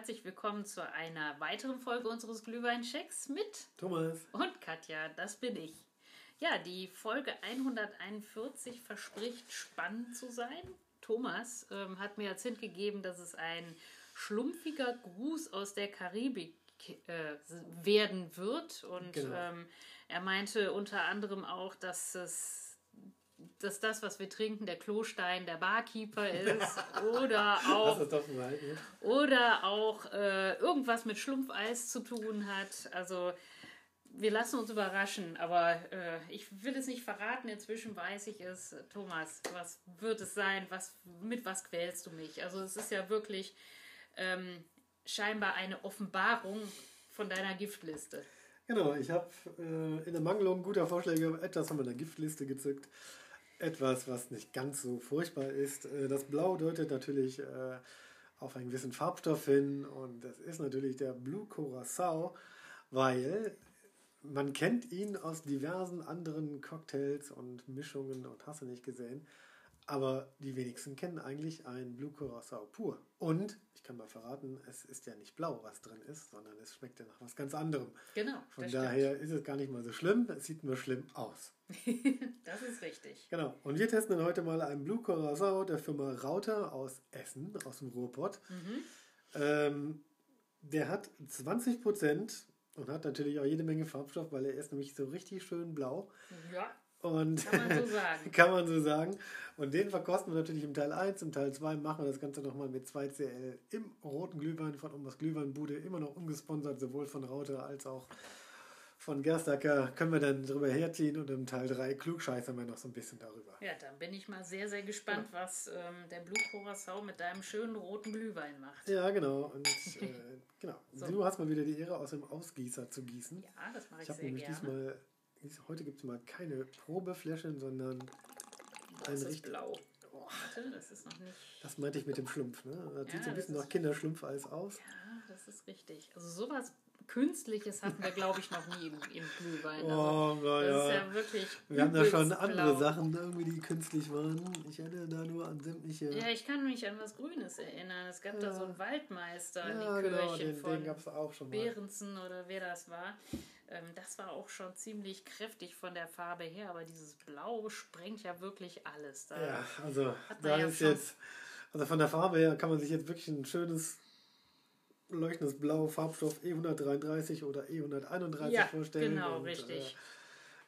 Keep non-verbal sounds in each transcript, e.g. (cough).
herzlich willkommen zu einer weiteren Folge unseres Glühweinchecks mit Thomas und Katja, das bin ich. Ja, die Folge 141 verspricht spannend zu sein. Thomas ähm, hat mir als Hint gegeben, dass es ein schlumpfiger Gruß aus der Karibik äh, werden wird. Und genau. ähm, er meinte unter anderem auch, dass es dass das, was wir trinken, der Klostein der Barkeeper ist oder (laughs) auch, mal, ja. oder auch äh, irgendwas mit Schlumpfeis zu tun hat. Also wir lassen uns überraschen, aber äh, ich will es nicht verraten. Inzwischen weiß ich es. Thomas, was wird es sein? Was, mit was quälst du mich? Also es ist ja wirklich ähm, scheinbar eine Offenbarung von deiner Giftliste. Genau, ich habe äh, in der Mangelung guter Vorschläge etwas von meiner Giftliste gezückt. Etwas, was nicht ganz so furchtbar ist. Äh, das Blau deutet natürlich äh, auf einen gewissen Farbstoff hin und das ist natürlich der Blue Curacao, weil man kennt ihn aus diversen anderen Cocktails und Mischungen und hast du nicht gesehen. Aber die wenigsten kennen eigentlich ein Blue Curacao pur. Und, ich kann mal verraten, es ist ja nicht blau, was drin ist, sondern es schmeckt ja nach was ganz anderem. Genau. Von daher stimmt. ist es gar nicht mal so schlimm, es sieht nur schlimm aus. (laughs) das ist richtig. Genau. Und wir testen dann heute mal einen Blue Curacao der Firma Rauter aus Essen, aus dem Ruhrpott. Mhm. Ähm, der hat 20 Prozent und hat natürlich auch jede Menge Farbstoff, weil er ist nämlich so richtig schön blau. Ja. Und kann man so sagen. (laughs) kann man so sagen. Und den verkosten wir natürlich im Teil 1. Im Teil 2 machen wir das Ganze nochmal mit 2CL im roten Glühwein von Omas Glühweinbude. Immer noch ungesponsert, sowohl von Rauter als auch von Gerstacker können wir dann drüber herziehen und im Teil 3 klugscheißern wir noch so ein bisschen darüber. Ja, dann bin ich mal sehr, sehr gespannt, ja. was ähm, der Blue Curacao mit deinem schönen roten Glühwein macht. Ja, genau. Und äh, (laughs) genau. So. Du hast mal wieder die Ehre, aus dem Ausgießer zu gießen. Ja, das mache ich, ich sehr nämlich gerne. Diesmal, heute gibt es mal keine Probefläschchen, sondern das ein ist blau. Oh. Warte, das ist noch nicht. Das meinte ich mit dem Schlumpf, ne? Das ja, sieht so ein bisschen nach Kinderschlumpfeis aus. Ja, das ist richtig. Also sowas Künstliches hatten wir, glaube ich, noch nie im, im Glühwein. Also, oh, na, das ist ja wirklich. Wir haben da schon andere Sachen, irgendwie, die künstlich waren. Ich erinnere da nur an sämtliche. Ja, ich kann mich an was Grünes erinnern. Es gab ja. da so einen Waldmeister, ja, die genau, Kirche den, von den gab's auch schon Behrensen oder wer das war. Ähm, das war auch schon ziemlich kräftig von der Farbe her, aber dieses Blau sprengt ja wirklich alles. Da ja, also da ja ist jetzt. Also von der Farbe her kann man sich jetzt wirklich ein schönes leuchtendes Blau, Farbstoff E133 oder E131 ja, vorstellen. Genau, und, richtig. Äh,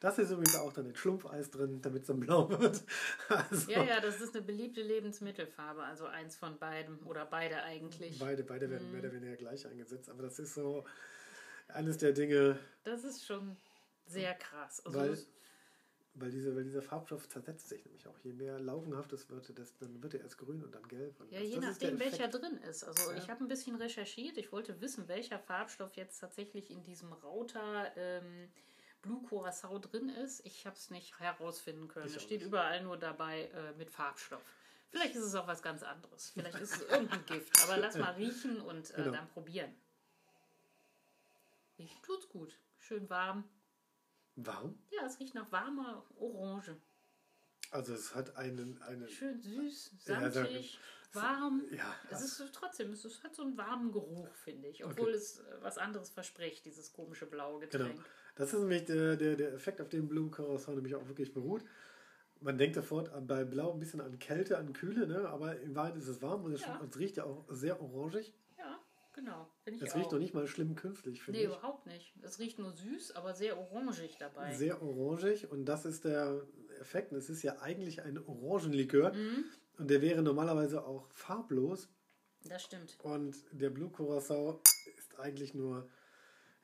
das ist übrigens auch dann in Schlumpfeis drin, damit es dann blau wird. (laughs) Also, ja, ja, das ist eine beliebte Lebensmittelfarbe, also eins von beiden oder beide eigentlich. Beide, beide werden mm. mehr oder weniger gleich eingesetzt, aber das ist so eines der Dinge. Das ist schon sehr krass. Also weil, weil, diese, weil dieser Farbstoff zersetzt sich nämlich auch. Je mehr laugenhaft es wird, das, dann wird er erst grün und dann gelb. Und ja, das, je das nachdem, welcher drin ist. Also ja. ich habe ein bisschen recherchiert. Ich wollte wissen, welcher Farbstoff jetzt tatsächlich in diesem Rauter ähm, Blue Curacao drin ist. Ich habe es nicht herausfinden können. Es steht nicht. überall nur dabei äh, mit Farbstoff. Vielleicht ist es auch was ganz anderes. Vielleicht ist es (laughs) irgendein Gift. Aber lass mal riechen und äh, genau. dann probieren. Riecht tut's gut. Schön warm. Warm? Ja, es riecht nach warmer Orange. Also es hat einen... einen Schön süß, samtig, ja, warm. Ja, es ist trotzdem, es hat so einen warmen Geruch, finde ich. Obwohl okay. es äh, was anderes verspricht, dieses komische blaue Getränk. Genau. Das ist nämlich der, der, der Effekt, auf den Blue Curacao nämlich auch wirklich beruht. Man denkt sofort bei Blau ein bisschen an Kälte, an Kühle, ne? aber in Wahrheit ist es warm und es, ja. es riecht ja auch sehr orangig. Genau. Es riecht noch nicht mal schlimm künstlich, finde nee, ich. Nee, überhaupt nicht. Es riecht nur süß, aber sehr orangig dabei. Sehr orangig und das ist der Effekt. Es ist ja eigentlich ein Orangenlikör mhm. und der wäre normalerweise auch farblos. Das stimmt. Und der Blue Curacao ist eigentlich nur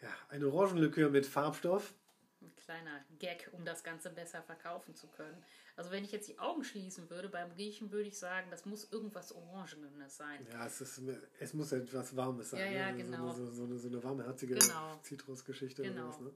ja, ein Orangenlikör mit Farbstoff. Ein kleiner Gag, um das Ganze besser verkaufen zu können. Also wenn ich jetzt die Augen schließen würde, beim Riechen würde ich sagen, das muss irgendwas Orangenes sein. Ja, es, ist, es muss etwas Warmes sein. Ja, ja, ne? genau. So, so, so, eine, so eine warmherzige genau. Zitrusgeschichte genau. oder was, ne?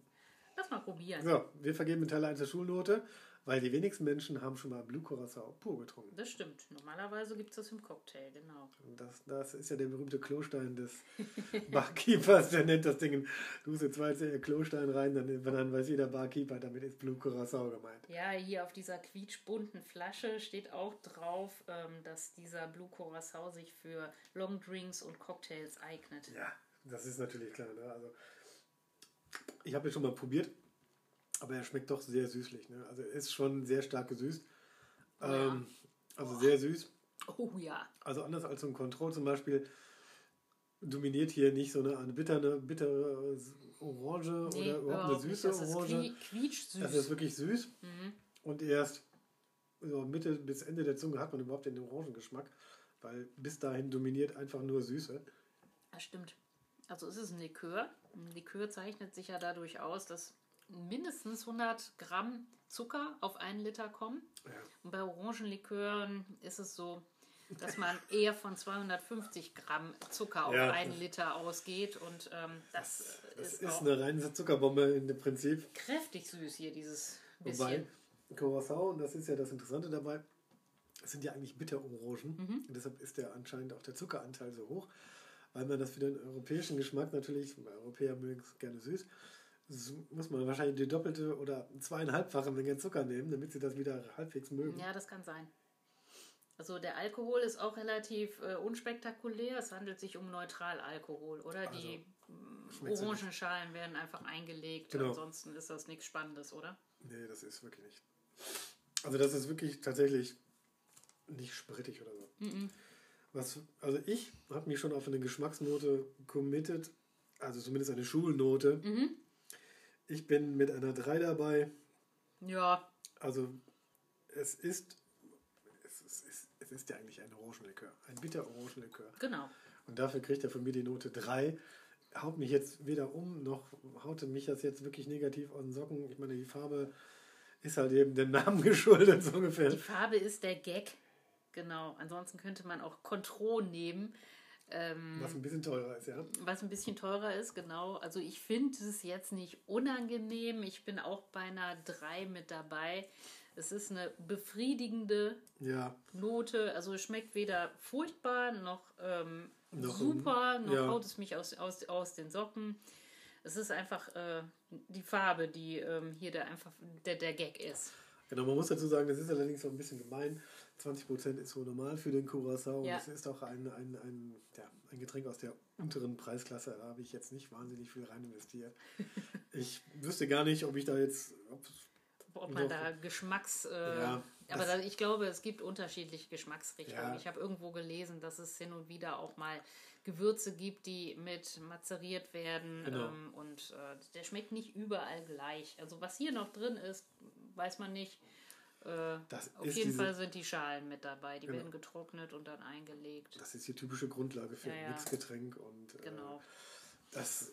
Lass mal probieren. So, wir vergeben in Teil 1 der Schulnote, weil die wenigsten Menschen haben schon mal Blue Curacao pur getrunken. Das stimmt. Normalerweise gibt es das im Cocktail, genau. Und das, das ist ja der berühmte Klostein des (laughs) Barkeepers, der nennt das Ding, du jetzt zwei Klostein rein, dann, dann weiß jeder Barkeeper, damit ist Blue Curacao gemeint. Ja, hier auf dieser quietschbunten Flasche steht auch drauf, ähm, dass dieser Blue Curacao sich für Long Drinks und Cocktails eignet. Ja, das ist natürlich klar. Ne? Also, ich habe ihn schon mal probiert, aber er schmeckt doch sehr süßlich. Ne? Also er ist schon sehr stark gesüßt. Ja. Ähm, also sehr süß. Oh ja. Also anders als so ein Control zum Beispiel dominiert hier nicht so eine, eine bittere, bittere Orange Nee, oder überhaupt eine überhaupt nicht. süße Das ist Orange. quietschsüß. Das ist wirklich süß. Mhm. Und erst so Mitte bis Ende der Zunge hat man überhaupt den Orangengeschmack, weil bis dahin dominiert einfach nur Süße. Das stimmt. Also es ist ein Likör. Ein Likör zeichnet sich ja dadurch aus, dass mindestens 100 Gramm Zucker auf einen Liter kommen. Ja. Und bei Orangenlikören ist es so, dass man (laughs) eher von 250 Gramm Zucker auf Ja. einen Liter ausgeht. Und ähm, das, Das ist, ist eine reine Zuckerbombe in dem Prinzip. kräftig süß hier, dieses Wobei, bisschen. Curacao, und das ist ja das Interessante dabei, es sind ja eigentlich Bitterorangen. Mhm. Und deshalb ist der anscheinend auch der Zuckeranteil so hoch, weil man das für den europäischen Geschmack natürlich, Europäer mögen es gerne süß, muss man wahrscheinlich die doppelte oder zweieinhalbfache Menge Zucker nehmen, damit sie das wieder halbwegs mögen. Ja, das kann sein. Also der Alkohol ist auch relativ äh, unspektakulär. Es handelt sich um Neutralalkohol, oder? Die mm, ja nicht. Orangenschalen werden einfach eingelegt. Genau. Ansonsten ist das nichts Spannendes, oder? Nee, das ist wirklich nicht. Also das ist wirklich tatsächlich nicht sprittig oder so. Was, also ich habe mich schon auf eine Geschmacksnote committed, also zumindest eine Schulnote. Ich bin mit einer 3 dabei. Ja, Also es ist, es ist, es, ist ja eigentlich ein Orangenlikör, ein bitter Orangenlikör. genau. Und dafür kriegt er von mir die Note 3. Haut mich jetzt weder um, noch haute mich das jetzt wirklich negativ aus den Socken. Ich meine, die Farbe ist halt eben dem Namen (laughs) geschuldet, so ungefähr. Die Farbe ist der Gag. Genau. Ansonsten könnte man auch Contro nehmen. Ähm, Was ein bisschen teurer ist, ja. was ein bisschen teurer ist, genau. Also ich finde es jetzt nicht unangenehm. Ich bin auch bei einer 3 mit dabei. Es ist eine befriedigende Ja, Note. Also es schmeckt weder furchtbar noch, ähm, Noch, super, noch ja. haut es mich aus, aus, aus den Socken. Es ist einfach äh, die Farbe, die ähm, hier der einfach der, der Gag ist. Genau. Man muss dazu sagen, das ist allerdings so ein bisschen gemein. 20% ist so normal für den Curacao. Ja. Es ist auch ein, ein, ein, ja, ein Getränk aus der unteren Preisklasse. Da habe ich jetzt nicht wahnsinnig viel rein investiert. (laughs) ich wüsste gar nicht, ob ich da jetzt... Ob, Ob man Doch. da Geschmacks... Äh, Ja, aber das- da, ich glaube, es gibt unterschiedliche Geschmacksrichtungen. Ja. Ich habe irgendwo gelesen, dass es hin und wieder auch mal Gewürze gibt, die mit mazeriert werden. Genau. Ähm, und äh, der schmeckt nicht überall gleich. Also was hier noch drin ist, weiß man nicht. Äh, auf jeden diese- Fall sind die Schalen mit dabei. Die Genau. werden getrocknet und dann eingelegt. das ist die typische Grundlage für Ja, ja. ein Mixgetränk. Und äh, Genau. das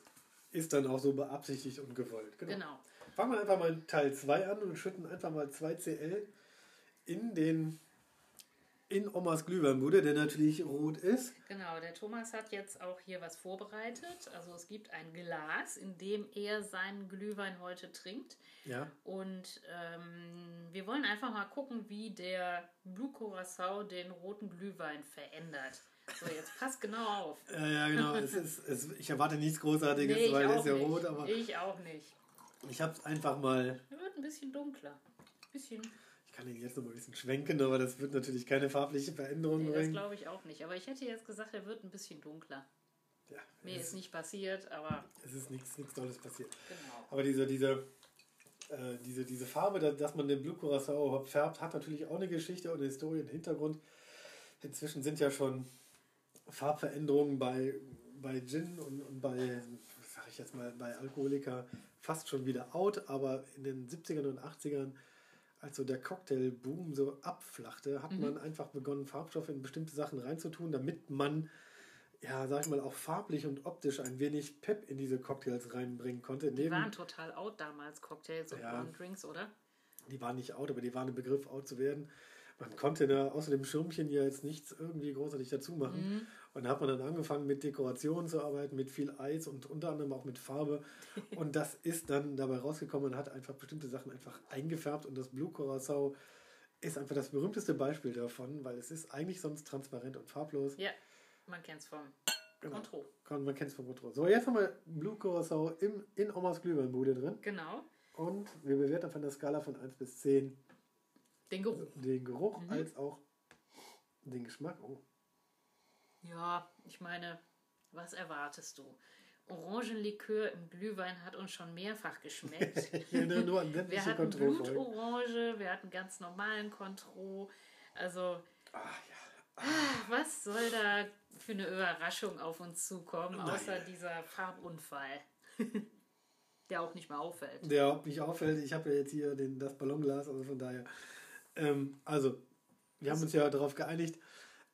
ist dann auch so beabsichtigt und gewollt. Genau. Genau. Fangen wir einfach mal Teil 2 an und schütten einfach mal 2 CL in den in Omas Glühweinbude, der natürlich rot ist. Genau, der Thomas hat jetzt auch hier was vorbereitet. Also es gibt ein Glas, in dem er seinen Glühwein heute trinkt. Ja, Und ähm, wir wollen einfach mal gucken, wie der Blue Curacao den roten Glühwein verändert. So, jetzt passt genau auf. (laughs) äh, ja genau. es ist, es, ich erwarte nichts Großartiges, Nee, weil der ist ja nicht. rot, aber ich auch nicht. ich habe es einfach mal. Er wird ein bisschen dunkler. Bisschen. Kann ihn jetzt noch mal ein bisschen schwenken, aber das wird natürlich keine farbliche Veränderung Nee, das bringen. glaube ich auch nicht. Aber ich hätte jetzt gesagt, er wird ein bisschen dunkler. Ja, Mir es, ist nicht passiert, aber es ist nichts, nichts Tolles passiert. genau. Aber diese, diese, äh, diese, diese Farbe, da- dass man den Blue Curacao färbt, hat natürlich auch eine Geschichte und eine Historie, einen Hintergrund. Inzwischen sind ja schon Farbveränderungen bei, bei Gin und, und bei, sag ich jetzt mal, bei Alkoholiker fast schon wieder out, aber in den 70ern und 80ern, als so der Cocktailboom so abflachte, hat man einfach begonnen, Farbstoffe in bestimmte Sachen reinzutun, damit man, ja, sag ich mal, auch farblich und optisch ein wenig Pep in diese Cocktails reinbringen konnte. Die Neben, waren total out damals, Cocktails und Ja. Drinks, oder? die waren nicht out, aber die waren im Begriff out zu werden. Man konnte da außer dem Schirmchen ja jetzt nichts irgendwie großartig dazu machen. Und da hat man dann angefangen mit Dekorationen zu arbeiten, mit viel Eis und unter anderem auch mit Farbe. Und (laughs) das ist dann dabei rausgekommen und hat einfach bestimmte Sachen einfach eingefärbt. Und das Blue Curacao ist einfach das berühmteste Beispiel davon, weil es ist eigentlich sonst transparent und farblos. Ja, man kennt es vom genau. Contro. Man kennt es vom Contro. So, jetzt haben wir Blue Curacao im, in Omas Glühweinbude drin. Genau. Und wir bewerten auf einer Skala von 1 bis 10 den Geruch, den Geruch mhm. als auch den Geschmack. Oh. Ja, ich meine, was erwartest du? Orangenlikör im Glühwein hat uns schon mehrfach geschmeckt. (laughs) nur an wir hatten Blutorange, wir hatten ganz normalen Contro. Also, Ach, ja. Ah. was soll da für eine Überraschung auf uns zukommen, Nein. außer dieser Farbunfall? (laughs) Der auch nicht mehr auffällt. Der auch nicht auffällt. Ich habe ja jetzt hier den, das Ballonglas, also von daher. Ähm, also, wir haben uns ja darauf geeinigt,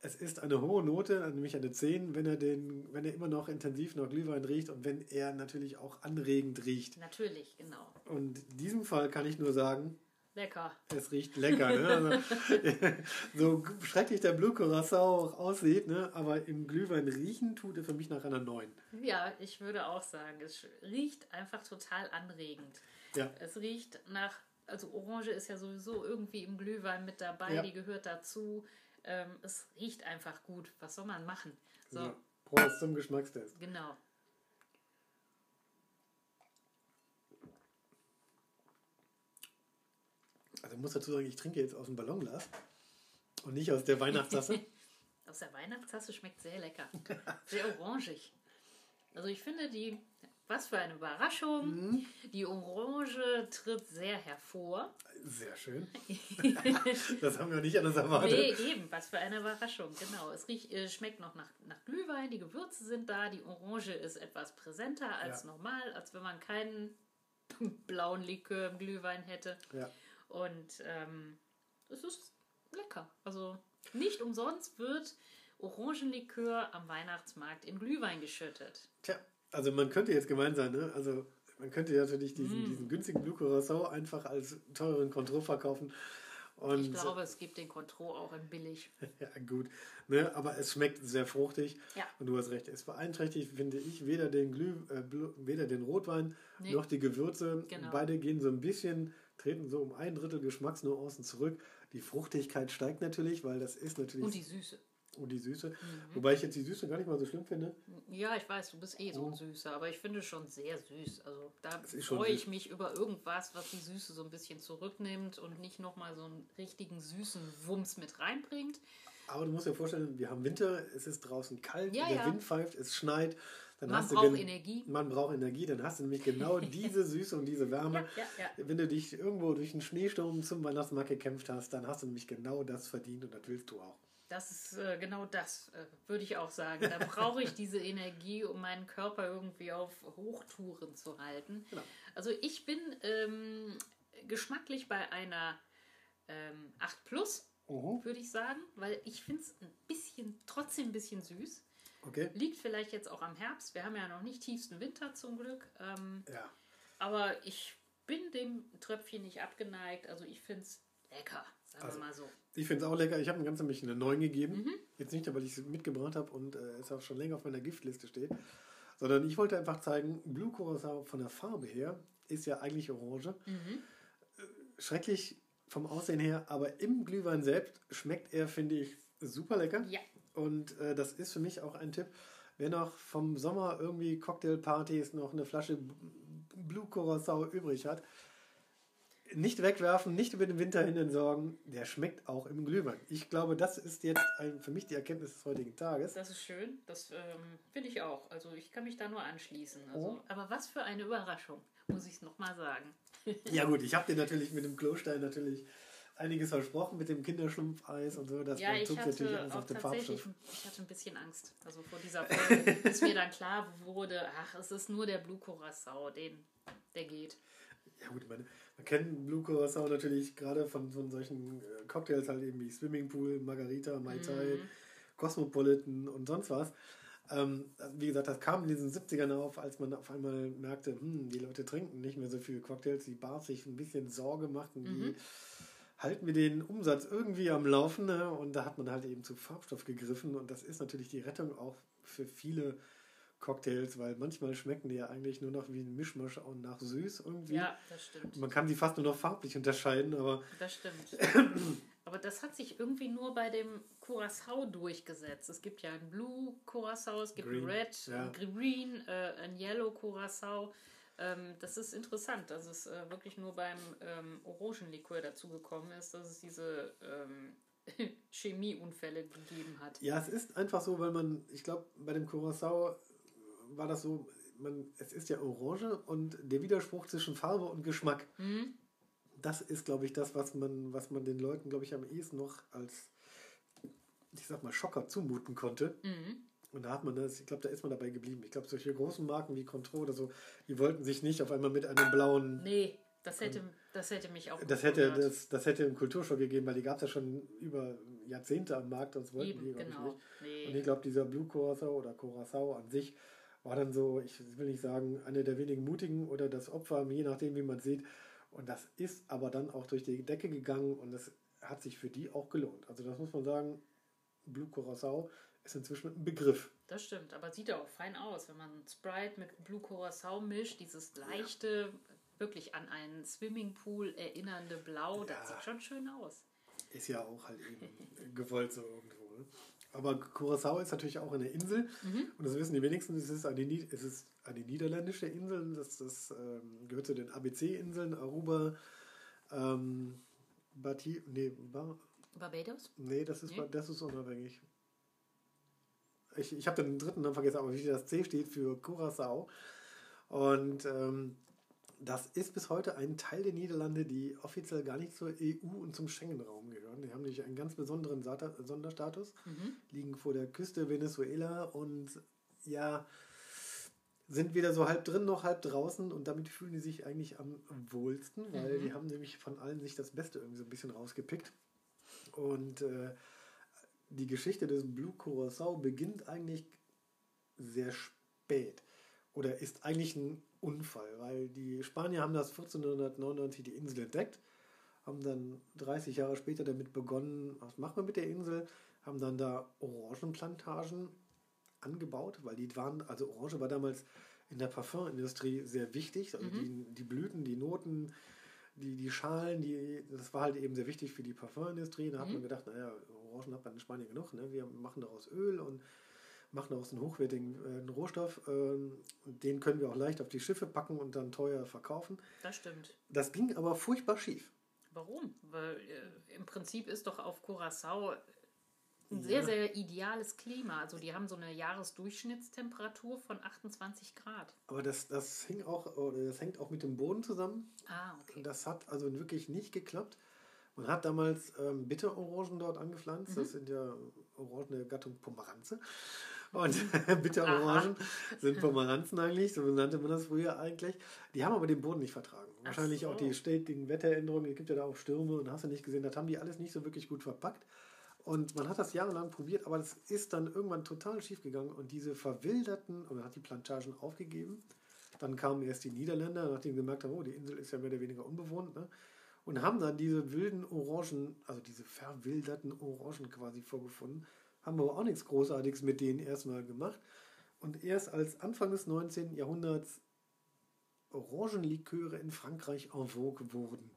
es ist eine hohe Note, nämlich eine 10, wenn er, den, wenn er immer noch intensiv nach Glühwein riecht und wenn er natürlich auch anregend riecht. Natürlich, genau. Und in diesem Fall kann ich nur sagen, Lecker. Es riecht lecker. Ne? Also, (laughs) so schrecklich der Blue Curacao auch aussieht, ne? aber im Glühwein riechen tut er für mich nach einer 9. Ja, ich würde auch sagen, es riecht einfach total anregend. Ja. Es riecht nach, also Orange ist ja sowieso irgendwie im Glühwein mit dabei, ja. die gehört dazu. Ähm, es riecht einfach gut. Was soll man machen? So. Ja. Prost zum Geschmackstest. Genau. Also ich muss dazu sagen, ich trinke jetzt aus dem Ballonglas und nicht aus der Weihnachtstasse. (laughs) aus der Weihnachtstasse schmeckt sehr lecker. Sehr orangig. Also ich finde die was für eine Überraschung. Mhm. Die Orange tritt sehr hervor. Sehr schön. (laughs) das haben wir nicht anders erwartet. Nee, eben, was für eine Überraschung. Genau. Es riecht, äh, schmeckt noch nach, nach Glühwein, die Gewürze sind da, die Orange ist etwas präsenter als ja. normal, als wenn man keinen (laughs) blauen Likör im Glühwein hätte. Ja. Und ähm, es ist lecker. Also nicht umsonst wird Orangenlikör am Weihnachtsmarkt in Glühwein geschüttet. Tja, also man könnte jetzt gemein sein, ne? Also man könnte ja natürlich diesen, mm. diesen günstigen Blue Curacao einfach als teuren Contro verkaufen. Und ich glaube, es gibt den Contro auch in billig. (laughs) ja, gut. Ne? Aber es schmeckt sehr fruchtig. Ja. Und du hast recht. Es beeinträchtigt, finde ich, weder den, Glüh, äh, weder den Rotwein nee. noch die Gewürze. Genau. Beide gehen so ein bisschen, treten so um ein Drittel Geschmacksnuancen zurück. Die Fruchtigkeit steigt natürlich, weil das ist natürlich. Und die Süße. Und die Süße. Mhm. Wobei ich jetzt die Süße gar nicht mal so schlimm finde. Ja, ich weiß, du bist eh so ein Süßer, aber ich finde schon sehr süß. Also da freue ich mich über irgendwas, was die Süße so ein bisschen zurücknimmt und nicht nochmal so einen richtigen süßen Wumms mit reinbringt. Aber du musst dir vorstellen, wir haben Winter, es ist draußen kalt, ja, der ja. Wind pfeift, es schneit. Dann man braucht Energie. Man braucht Energie, dann hast du nämlich genau (laughs) diese Süße und diese Wärme. Ja, Wenn du dich irgendwo durch einen Schneesturm zum Weihnachtsmarkt gekämpft hast, dann hast du nämlich genau das verdient und das willst du auch. Das ist äh, genau das, äh, würde ich auch sagen. Da brauche ich diese Energie, um meinen Körper irgendwie auf Hochtouren zu halten. Genau. Also ich bin ähm, geschmacklich bei einer ähm, 8 Plus, uh würde ich sagen, weil ich finde es ein bisschen, trotzdem ein bisschen süß. Okay. Liegt vielleicht jetzt auch am Herbst. Wir haben ja noch nicht tiefsten Winter zum Glück. Ähm, ja. Aber ich bin dem Tröpfchen nicht abgeneigt. Also ich finde es lecker, sagen also, wir mal so. Ich finde es auch lecker. Ich habe ihm ganz nämlich eine 9 gegeben. Mhm. Jetzt nicht, weil ich es mitgebracht habe und äh, es auch schon länger auf meiner Giftliste steht. Sondern ich wollte einfach zeigen, Blue Curacao von der Farbe her ist ja eigentlich orange. Mhm. Äh, schrecklich vom Aussehen her, aber im Glühwein selbst schmeckt er, finde ich, super lecker. Ja. Und äh, das ist für mich auch ein Tipp. Wer noch vom Sommer irgendwie Cocktailpartys noch eine Flasche Blue Curacao übrig hat, nicht wegwerfen, nicht über den Winter hin entsorgen. Der schmeckt auch im Glühwein. Ich glaube, das ist jetzt ein, für mich die Erkenntnis des heutigen Tages. Das ist schön. Das ähm, finde ich auch. Also ich kann mich da nur anschließen. Also, oh. Aber was für eine Überraschung, muss ich es nochmal sagen. (laughs) ja gut, ich habe dir natürlich mit dem Klostein natürlich einiges versprochen mit dem Kinderschlumpfeis und so. Das ja, ich hatte natürlich alles auf dem Farbstoff. Ich hatte ein bisschen Angst, also vor dieser Folge, bis mir dann klar wurde, ach, es ist nur der Blue Curacao, den, der geht. Ja gut, meine, man kennt Blue Curacao natürlich gerade von, von solchen äh, Cocktails halt eben wie Swimmingpool, Margarita, Mai Tai, mhm. Cosmopolitan und sonst was. Ähm, also wie gesagt, das kam in diesen 70ern auf, als man auf einmal merkte, hm, die Leute trinken nicht mehr so viele Cocktails, die Bars sich ein bisschen Sorge machten, mhm. die halten wir den Umsatz irgendwie am Laufen. Ne? Und da hat man halt eben zu Farbstoff gegriffen. Und das ist natürlich die Rettung auch für viele Cocktails, weil manchmal schmecken die ja eigentlich nur noch wie ein Mischmasch und nach süß irgendwie. Ja, das stimmt. Man kann sie fast nur noch farblich unterscheiden, aber. Das stimmt. (clears throat) aber das hat sich irgendwie nur bei dem Curacao durchgesetzt. Es gibt ja ein Blue Curacao, es gibt Green, ein Red, ja. ein Green, äh, ein Yellow Curacao. Ähm, das ist interessant, dass es äh, wirklich nur beim ähm, Orangenlikör dazugekommen ist, dass es diese ähm, (laughs) Chemieunfälle gegeben hat. Ja, es ist einfach so, weil man, ich glaube, bei dem Curacao war das so, man, es ist ja Orange und der Widerspruch zwischen Farbe und Geschmack, Mhm. das ist, glaube ich, das, was man, was man den Leuten, glaube ich, am ehesten noch als, ich sag mal, Schocker zumuten konnte. Mhm. Und da hat man das, ich glaube, da ist man dabei geblieben. Ich glaube, solche großen Marken wie Contro oder so, die wollten sich nicht auf einmal mit einem blauen. Nee, das hätte, das hätte mich auch Das hätte, das, das hätte einen Kulturschock gegeben, weil die gab es ja schon über Jahrzehnte am Markt, das wollten die, Eben, glaube ich, genau. nicht. Nee. Und ich glaube, dieser Blue Curacao oder Curacao an sich war dann so, ich will nicht sagen, eine der wenigen mutigen oder das Opfer, je nachdem, wie man sieht. Und das ist aber dann auch durch die Decke gegangen und das hat sich für die auch gelohnt. Also das muss man sagen, Blue Curacao ist inzwischen ein Begriff. Das stimmt, aber sieht ja auch fein aus, wenn man Sprite mit Blue Curacao mischt, dieses leichte, wirklich an einen Swimmingpool erinnernde Blau, Ja. das sieht schon schön aus. Ist ja auch halt eben (laughs) gewollt so irgendwo. Ne? Aber Curacao ist natürlich auch eine Insel und das wissen die wenigsten, es ist eine, es ist eine niederländische Insel, das, das ähm, gehört zu den ABC-Inseln, Aruba, ähm, Bati, nee, Ba- Barbados? nee, das ist, Nee. das ist unabhängig. Ich, ich habe den dritten Namen vergessen, aber wie das C steht für Curacao. Und ähm, das ist bis heute ein Teil der Niederlande, die offiziell gar nicht zur EU und zum Schengen-Raum gehören. Die haben nämlich einen ganz besonderen Sonderstatus, Mhm. liegen vor der Küste Venezuela und ja, sind weder so halb drin noch halb draußen und damit fühlen die sich eigentlich am wohlsten, weil Mhm. die haben nämlich von allen sich das Beste irgendwie so ein bisschen rausgepickt. Und äh, die Geschichte des Blue Curacao beginnt eigentlich sehr spät oder ist eigentlich ein Unfall, weil die Spanier haben das 1499 die Insel entdeckt, haben dann 30 Jahre später damit begonnen, was machen wir mit der Insel, haben dann da Orangenplantagen angebaut, weil die waren, also Orange war damals in der Parfümindustrie sehr wichtig, also die, die Blüten, die Noten, die, die Schalen, die, das war halt eben sehr wichtig für die Parfümindustrie. Da hat man gedacht, naja, Orangen hat man in Spanien genug, ne? wir machen daraus Öl und machen daraus einen hochwertigen äh, Rohstoff. Ähm, den können wir auch leicht auf die Schiffe packen und dann teuer verkaufen. Das stimmt. Das ging aber furchtbar schief. Warum? Weil äh, im Prinzip ist doch auf Curacao ein sehr, sehr ideales Klima. Also die haben so eine Jahresdurchschnittstemperatur von 28 Grad. Aber das, das, hing auch, oder das hängt auch mit dem Boden zusammen. Ah, okay. Das hat also wirklich nicht geklappt. Man hat damals ähm, Bitterorangen dort angepflanzt. Mhm. Das sind ja Orangen der Gattung Pomeranze. Und (laughs) Bitterorangen sind Pomeranzen eigentlich, so nannte man das früher eigentlich. Die haben aber den Boden nicht vertragen. Wahrscheinlich so. auch die stetigen Wetteränderungen. Es gibt ja da auch Stürme und hast du nicht gesehen, das haben die alles nicht so wirklich gut verpackt. Und man hat das jahrelang probiert, aber das ist dann irgendwann total schief gegangen. Und diese verwilderten, und man hat die Plantagen aufgegeben. Dann kamen erst die Niederländer, nachdem sie gemerkt haben, oh, die Insel ist ja mehr oder weniger unbewohnt. Ne? Und haben dann diese wilden Orangen, also diese verwilderten Orangen quasi vorgefunden. Haben aber auch nichts Großartiges mit denen erstmal gemacht. Und erst als Anfang des 19. Jahrhunderts Orangenliköre in Frankreich en vogue wurden.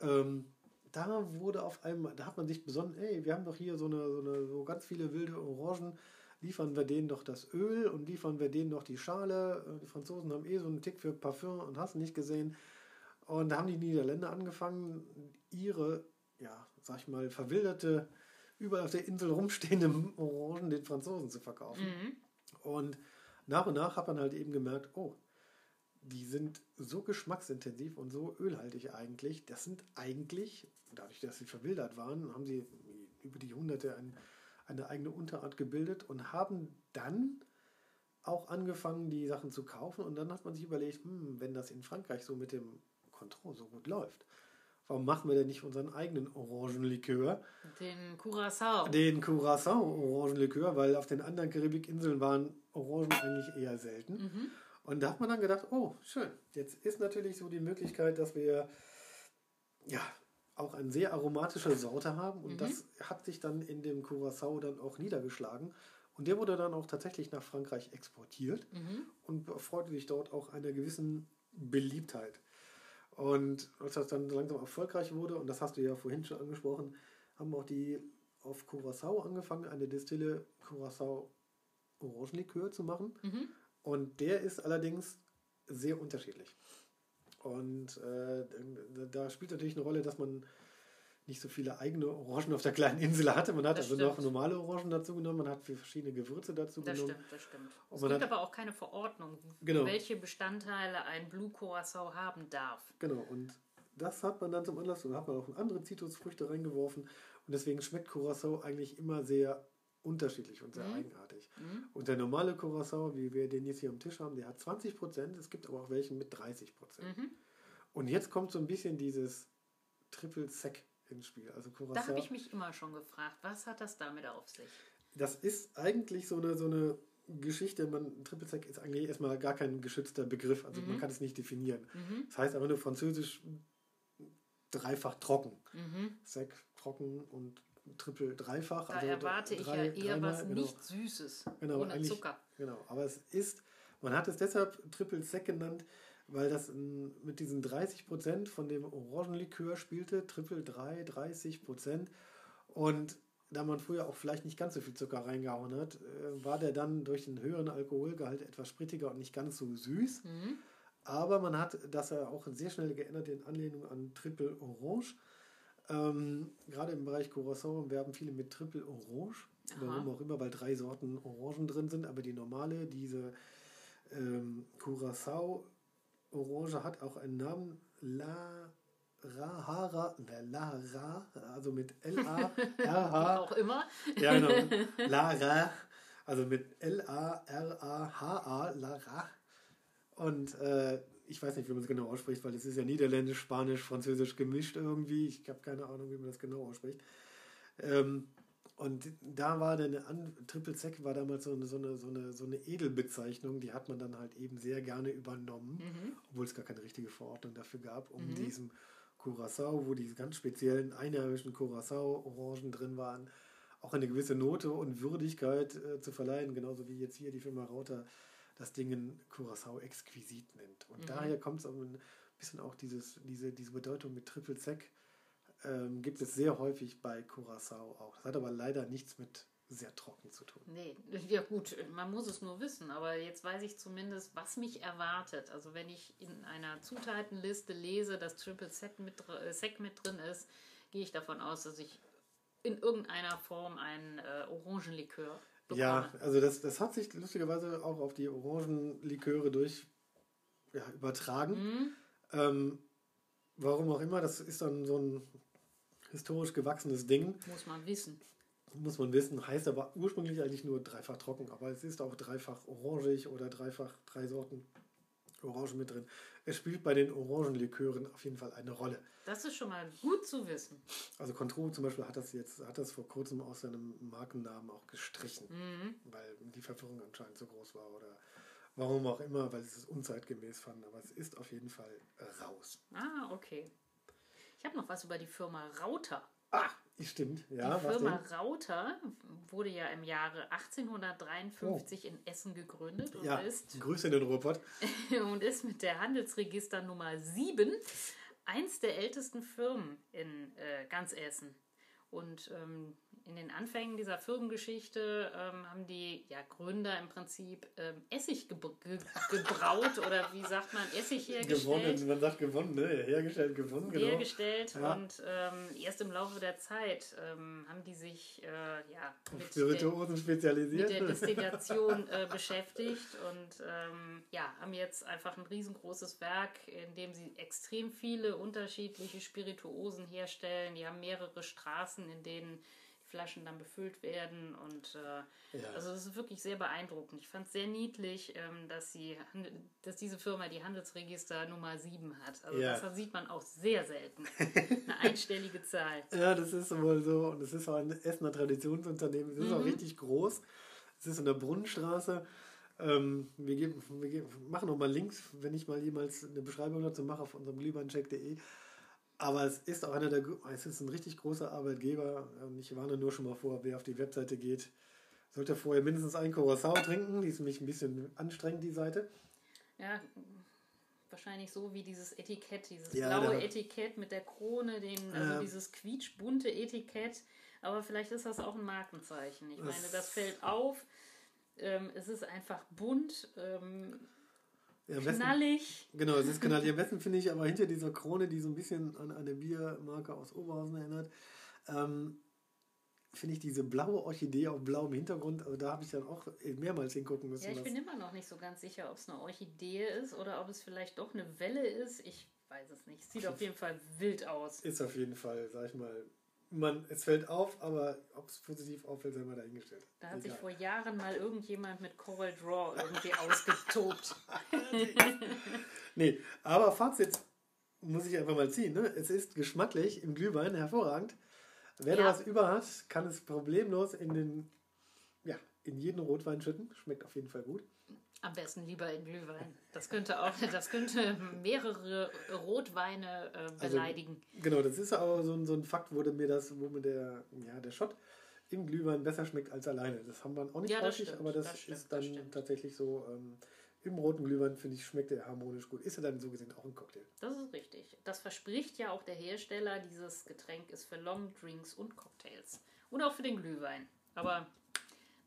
Ähm, da wurde auf einmal, da hat man sich besonnen, ey, wir haben doch hier so eine, so eine, so ganz viele wilde Orangen, liefern wir denen doch das Öl und liefern wir denen doch die Schale. Äh, Die Franzosen haben eh so einen Tick für Parfüm und hast nicht gesehen. Und da haben die Niederländer angefangen, ihre, ja, sag ich mal, verwilderte, überall auf der Insel rumstehende Orangen den Franzosen zu verkaufen. Und nach und nach hat man halt eben gemerkt, oh, die sind so geschmacksintensiv und so ölhaltig eigentlich. Das sind eigentlich, dadurch, dass sie verwildert waren, haben sie über die Jahrhunderte ein, eine eigene Unterart gebildet und haben dann auch angefangen, die Sachen zu kaufen. Und dann hat man sich überlegt, hm, wenn das in Frankreich so mit dem Contro so gut läuft, warum machen wir denn nicht unseren eigenen Orangenlikör? Den Curacao. Den Curacao-Orangenlikör, weil auf den anderen Karibikinseln waren Orangen eigentlich eher selten. Und da hat man dann gedacht, oh, schön, jetzt ist natürlich so die Möglichkeit, dass wir ja auch eine sehr aromatische Sorte haben und mhm. das hat sich dann in dem Curacao dann auch niedergeschlagen. Und der wurde dann auch tatsächlich nach Frankreich exportiert mhm. und erfreute sich dort auch einer gewissen Beliebtheit. Und als das dann langsam erfolgreich wurde, und das hast du ja vorhin schon angesprochen, haben auch die auf Curacao angefangen, eine Destille Curacao Orangenlikör zu machen. Mhm. Und der ist allerdings sehr unterschiedlich. Und äh, da spielt natürlich eine Rolle, dass man nicht so viele eigene Orangen auf der kleinen Insel hatte. Man hat das also stimmt. noch normale Orangen dazu genommen, man hat verschiedene Gewürze dazu das genommen. Das stimmt, das stimmt. es gibt aber auch keine Verordnung, genau. welche Bestandteile ein Blue Curacao haben darf. Genau, und das hat man dann zum Anlass, und hat man auch andere Zitrusfrüchte reingeworfen. Und deswegen schmeckt Curacao eigentlich immer sehr unterschiedlich und sehr mhm. eigenartig. Mhm. Und der normale Curacao, wie wir den jetzt hier am Tisch haben, der hat 20 Prozent. Es gibt aber auch welchen mit 30 Prozent. Mhm. Und jetzt kommt so ein bisschen dieses Triple Sec ins Spiel. Also Curacao, da habe ich mich immer schon gefragt, was hat das damit auf sich? Das ist eigentlich so eine, so eine Geschichte. Man, Triple Sec ist eigentlich erstmal gar kein geschützter Begriff. Also man mhm. kann es nicht definieren. Mhm. Das heißt aber nur französisch dreifach trocken. Mhm. Sec, trocken und Triple dreifach. Da also erwarte drei, ich ja eher was genau. nicht Süßes, genau, ohne Zucker. Genau, aber es ist, man hat es deshalb Triple Sec genannt, weil das mit diesen 30 Prozent von dem Orangenlikör spielte, Triple 3, 30 Prozent. Und da man früher auch vielleicht nicht ganz so viel Zucker reingehauen hat, äh, war der dann durch den höheren Alkoholgehalt etwas sprittiger und nicht ganz so süß. Mhm. Aber man hat das ja auch sehr schnell geändert in Anlehnung an Triple Orange. Ähm, gerade im Bereich Curacao werben viele mit Triple Orange. Aha. Warum auch immer, weil drei Sorten Orangen drin sind. Aber die normale, diese ähm, Curacao Orange hat auch einen Namen. La Rahara, La Ra, also mit L-A-R-H. (laughs) auch immer. Ja, genau. Lara, also mit L-A-R-A-H-A, Lara. Und äh, ich weiß nicht, wie man es genau ausspricht, weil es ist ja Niederländisch, Spanisch, Französisch gemischt irgendwie. Ich habe keine Ahnung, wie man das genau ausspricht. Ähm, und da war eine Triple Sec war damals so eine, so, eine, so, eine, so eine Edelbezeichnung, die hat man dann halt eben sehr gerne übernommen, mhm. obwohl es gar keine richtige Verordnung dafür gab, um mhm. diesem Curacao, wo diese ganz speziellen einheimischen Curacao-Orangen drin waren, auch eine gewisse Note und Würdigkeit äh, zu verleihen, genauso wie jetzt hier die Firma Rauter das Ding Curacao exquisit nennt. Und mhm. daher kommt es auch ein bisschen auch dieses, diese, diese Bedeutung mit Triple Sec, ähm, gibt es sehr häufig bei Curacao auch. Das hat aber leider nichts mit sehr trocken zu tun. Nee, ja gut, man muss es nur wissen, aber jetzt weiß ich zumindest, was mich erwartet. Also wenn ich in einer Zutatenliste lese, dass Triple Sec mit, äh, Sec mit drin ist, gehe ich davon aus, dass ich in irgendeiner Form einen äh, Orangenlikör bekomme. Ja, also das, das hat sich lustigerweise auch auf die Orangenliköre durch ja, übertragen. Mhm. Ähm, warum auch immer, das ist dann so ein historisch gewachsenes Ding. Muss man wissen. Muss man wissen. Heißt aber ursprünglich eigentlich nur dreifach trocken, aber es ist auch dreifach orangig oder dreifach drei Sorten Orange mit drin. Es spielt bei den Orangenlikören auf jeden Fall eine Rolle. Das ist schon mal gut zu wissen. Also Contro zum Beispiel hat das jetzt, hat das vor kurzem aus seinem Markennamen auch gestrichen, mhm. weil die Verwirrung anscheinend so groß war oder warum auch immer, weil sie es unzeitgemäß fanden. Aber es ist auf jeden Fall raus. Ah, okay. Ich habe noch was über die Firma Rauter. Ah, stimmt. Ja, die Firma Rauter wurde ja im Jahre 1853 oh. in Essen gegründet und ja, ist Grüße in den Ruhrpott. (laughs) und ist mit der Handelsregister Nummer 7 eins der ältesten Firmen in äh, ganz Essen. Und ähm, in den Anfängen dieser Firmengeschichte ähm, haben die ja, Gründer im Prinzip ähm, Essig ge ge gebraut oder wie sagt man, Essig hergestellt. Gewonnen, man sagt gewonnen, ne? Hergestellt, gewonnen, genau. Hergestellt ja. und ähm, erst im Laufe der Zeit ähm, haben die sich äh, ja, mit, Spirituosen spezialisiert. mit der (laughs) Destillation äh, beschäftigt und ähm, ja, haben jetzt einfach ein riesengroßes Werk, in dem sie extrem viele unterschiedliche Spirituosen herstellen. Die haben mehrere Straßen, in denen Flaschen dann befüllt werden. Und äh, ja. also es ist wirklich sehr beeindruckend. Ich fand es sehr niedlich, ähm, dass, sie, dass diese Firma die Handelsregister Nummer 7 hat. Also ja. das sieht man auch sehr selten. (laughs) Eine einstellige Zahl. Ja, das ist wohl so. Und es ist auch ein Essener Traditionsunternehmen. Es ist mhm. auch richtig groß. Es ist in der Brunnenstraße. Ähm, wir, geben, wir geben, machen noch mal Links, wenn ich mal jemals eine Beschreibung dazu mache auf unserem glühweincheck.de. Aber es ist auch einer der, es ist ein richtig großer Arbeitgeber. Und ich warne nur schon mal vor, wer auf die Webseite geht, sollte vorher mindestens ein Curacao trinken. Die ist nämlich ein bisschen anstrengend, die Seite. Ja, wahrscheinlich so wie dieses Etikett, dieses Ja, blaue da- Etikett mit der Krone, den, also Ja. dieses quietschbunte Etikett. Aber vielleicht ist das auch ein Markenzeichen. Ich meine, das fällt auf. Ähm, es ist einfach bunt, ähm, besten, knallig. genau, es ist knallig. Am besten finde ich aber hinter dieser Krone, die so ein bisschen an eine Biermarke aus Oberhausen erinnert, ähm, finde ich diese blaue Orchidee auf blauem Hintergrund. Also da habe ich dann auch mehrmals hingucken müssen. Ja, ich bin immer noch nicht so ganz sicher, ob es eine Orchidee ist oder ob es vielleicht doch eine Welle ist. Ich weiß es nicht. Sieht auf jeden Fall wild aus. ist auf jeden Fall, sag ich mal, man, es fällt auf, aber ob es positiv auffällt, sei mal dahingestellt. Da hat sich Egal. vor Jahren mal irgendjemand mit Coral Draw irgendwie ausgetobt. (laughs) Nee, aber Fazit muss ich einfach mal ziehen. Ne? Es ist geschmacklich im Glühwein hervorragend. Wer da Ja. was über hat, kann es problemlos in den, ja, in jeden Rotwein schütten. Schmeckt auf jeden Fall gut. Am besten lieber in Glühwein. Das könnte auch, das könnte mehrere Rotweine äh, Also beleidigen. Genau, das ist aber so ein, so ein Fakt, wo mir das, wo mir der, ja, der Shot im Glühwein besser schmeckt als alleine. Das haben wir auch nicht Ja, häufig, aber das, das stimmt, ist dann das tatsächlich so. Ähm, Im roten Glühwein, finde ich, schmeckt er harmonisch gut. Ist er dann so gesehen auch ein Cocktail. Das ist richtig. Das verspricht ja auch der Hersteller. Dieses Getränk ist für Long Drinks und Cocktails. Und auch für den Glühwein. Aber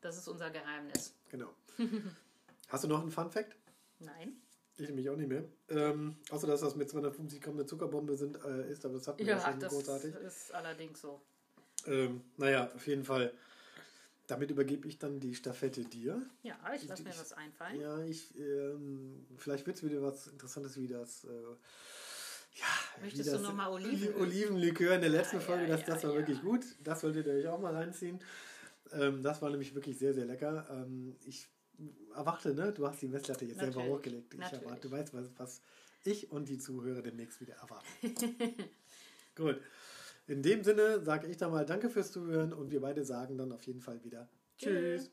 das ist unser Geheimnis. Genau. (laughs) Hast du noch einen Fun Fact? Nein? Ich nämlich auch nicht mehr. Ähm, außer dass das mit 250 Gramm eine Zuckerbombe sind, äh, ist, aber das hat man ja, Ja, schon das großartig. ist allerdings so. Ähm, naja, auf jeden Fall. Damit übergebe ich dann die Staffette dir. Ja, ich lasse mir was einfallen. Ja, ich, ähm, vielleicht wird es wieder was Interessantes wie das. Äh, ja, Möchtest wie du das noch mal Oliven- (laughs) Olivenlikör in der letzten Ja, Folge, ja, das, das war wirklich gut. Das solltet ihr euch auch mal reinziehen. Ähm, das war nämlich wirklich sehr, sehr lecker. Ähm, ich erwarte, ne? Du hast die Messlatte jetzt selber Natürlich, hochgelegt. Ich natürlich. erwarte, du weißt, was, was ich und die Zuhörer demnächst wieder erwarten. (laughs) gut. In dem Sinne sage ich dann mal Danke fürs Zuhören und wir beide sagen dann auf jeden Fall wieder Tschüss. Tschüss.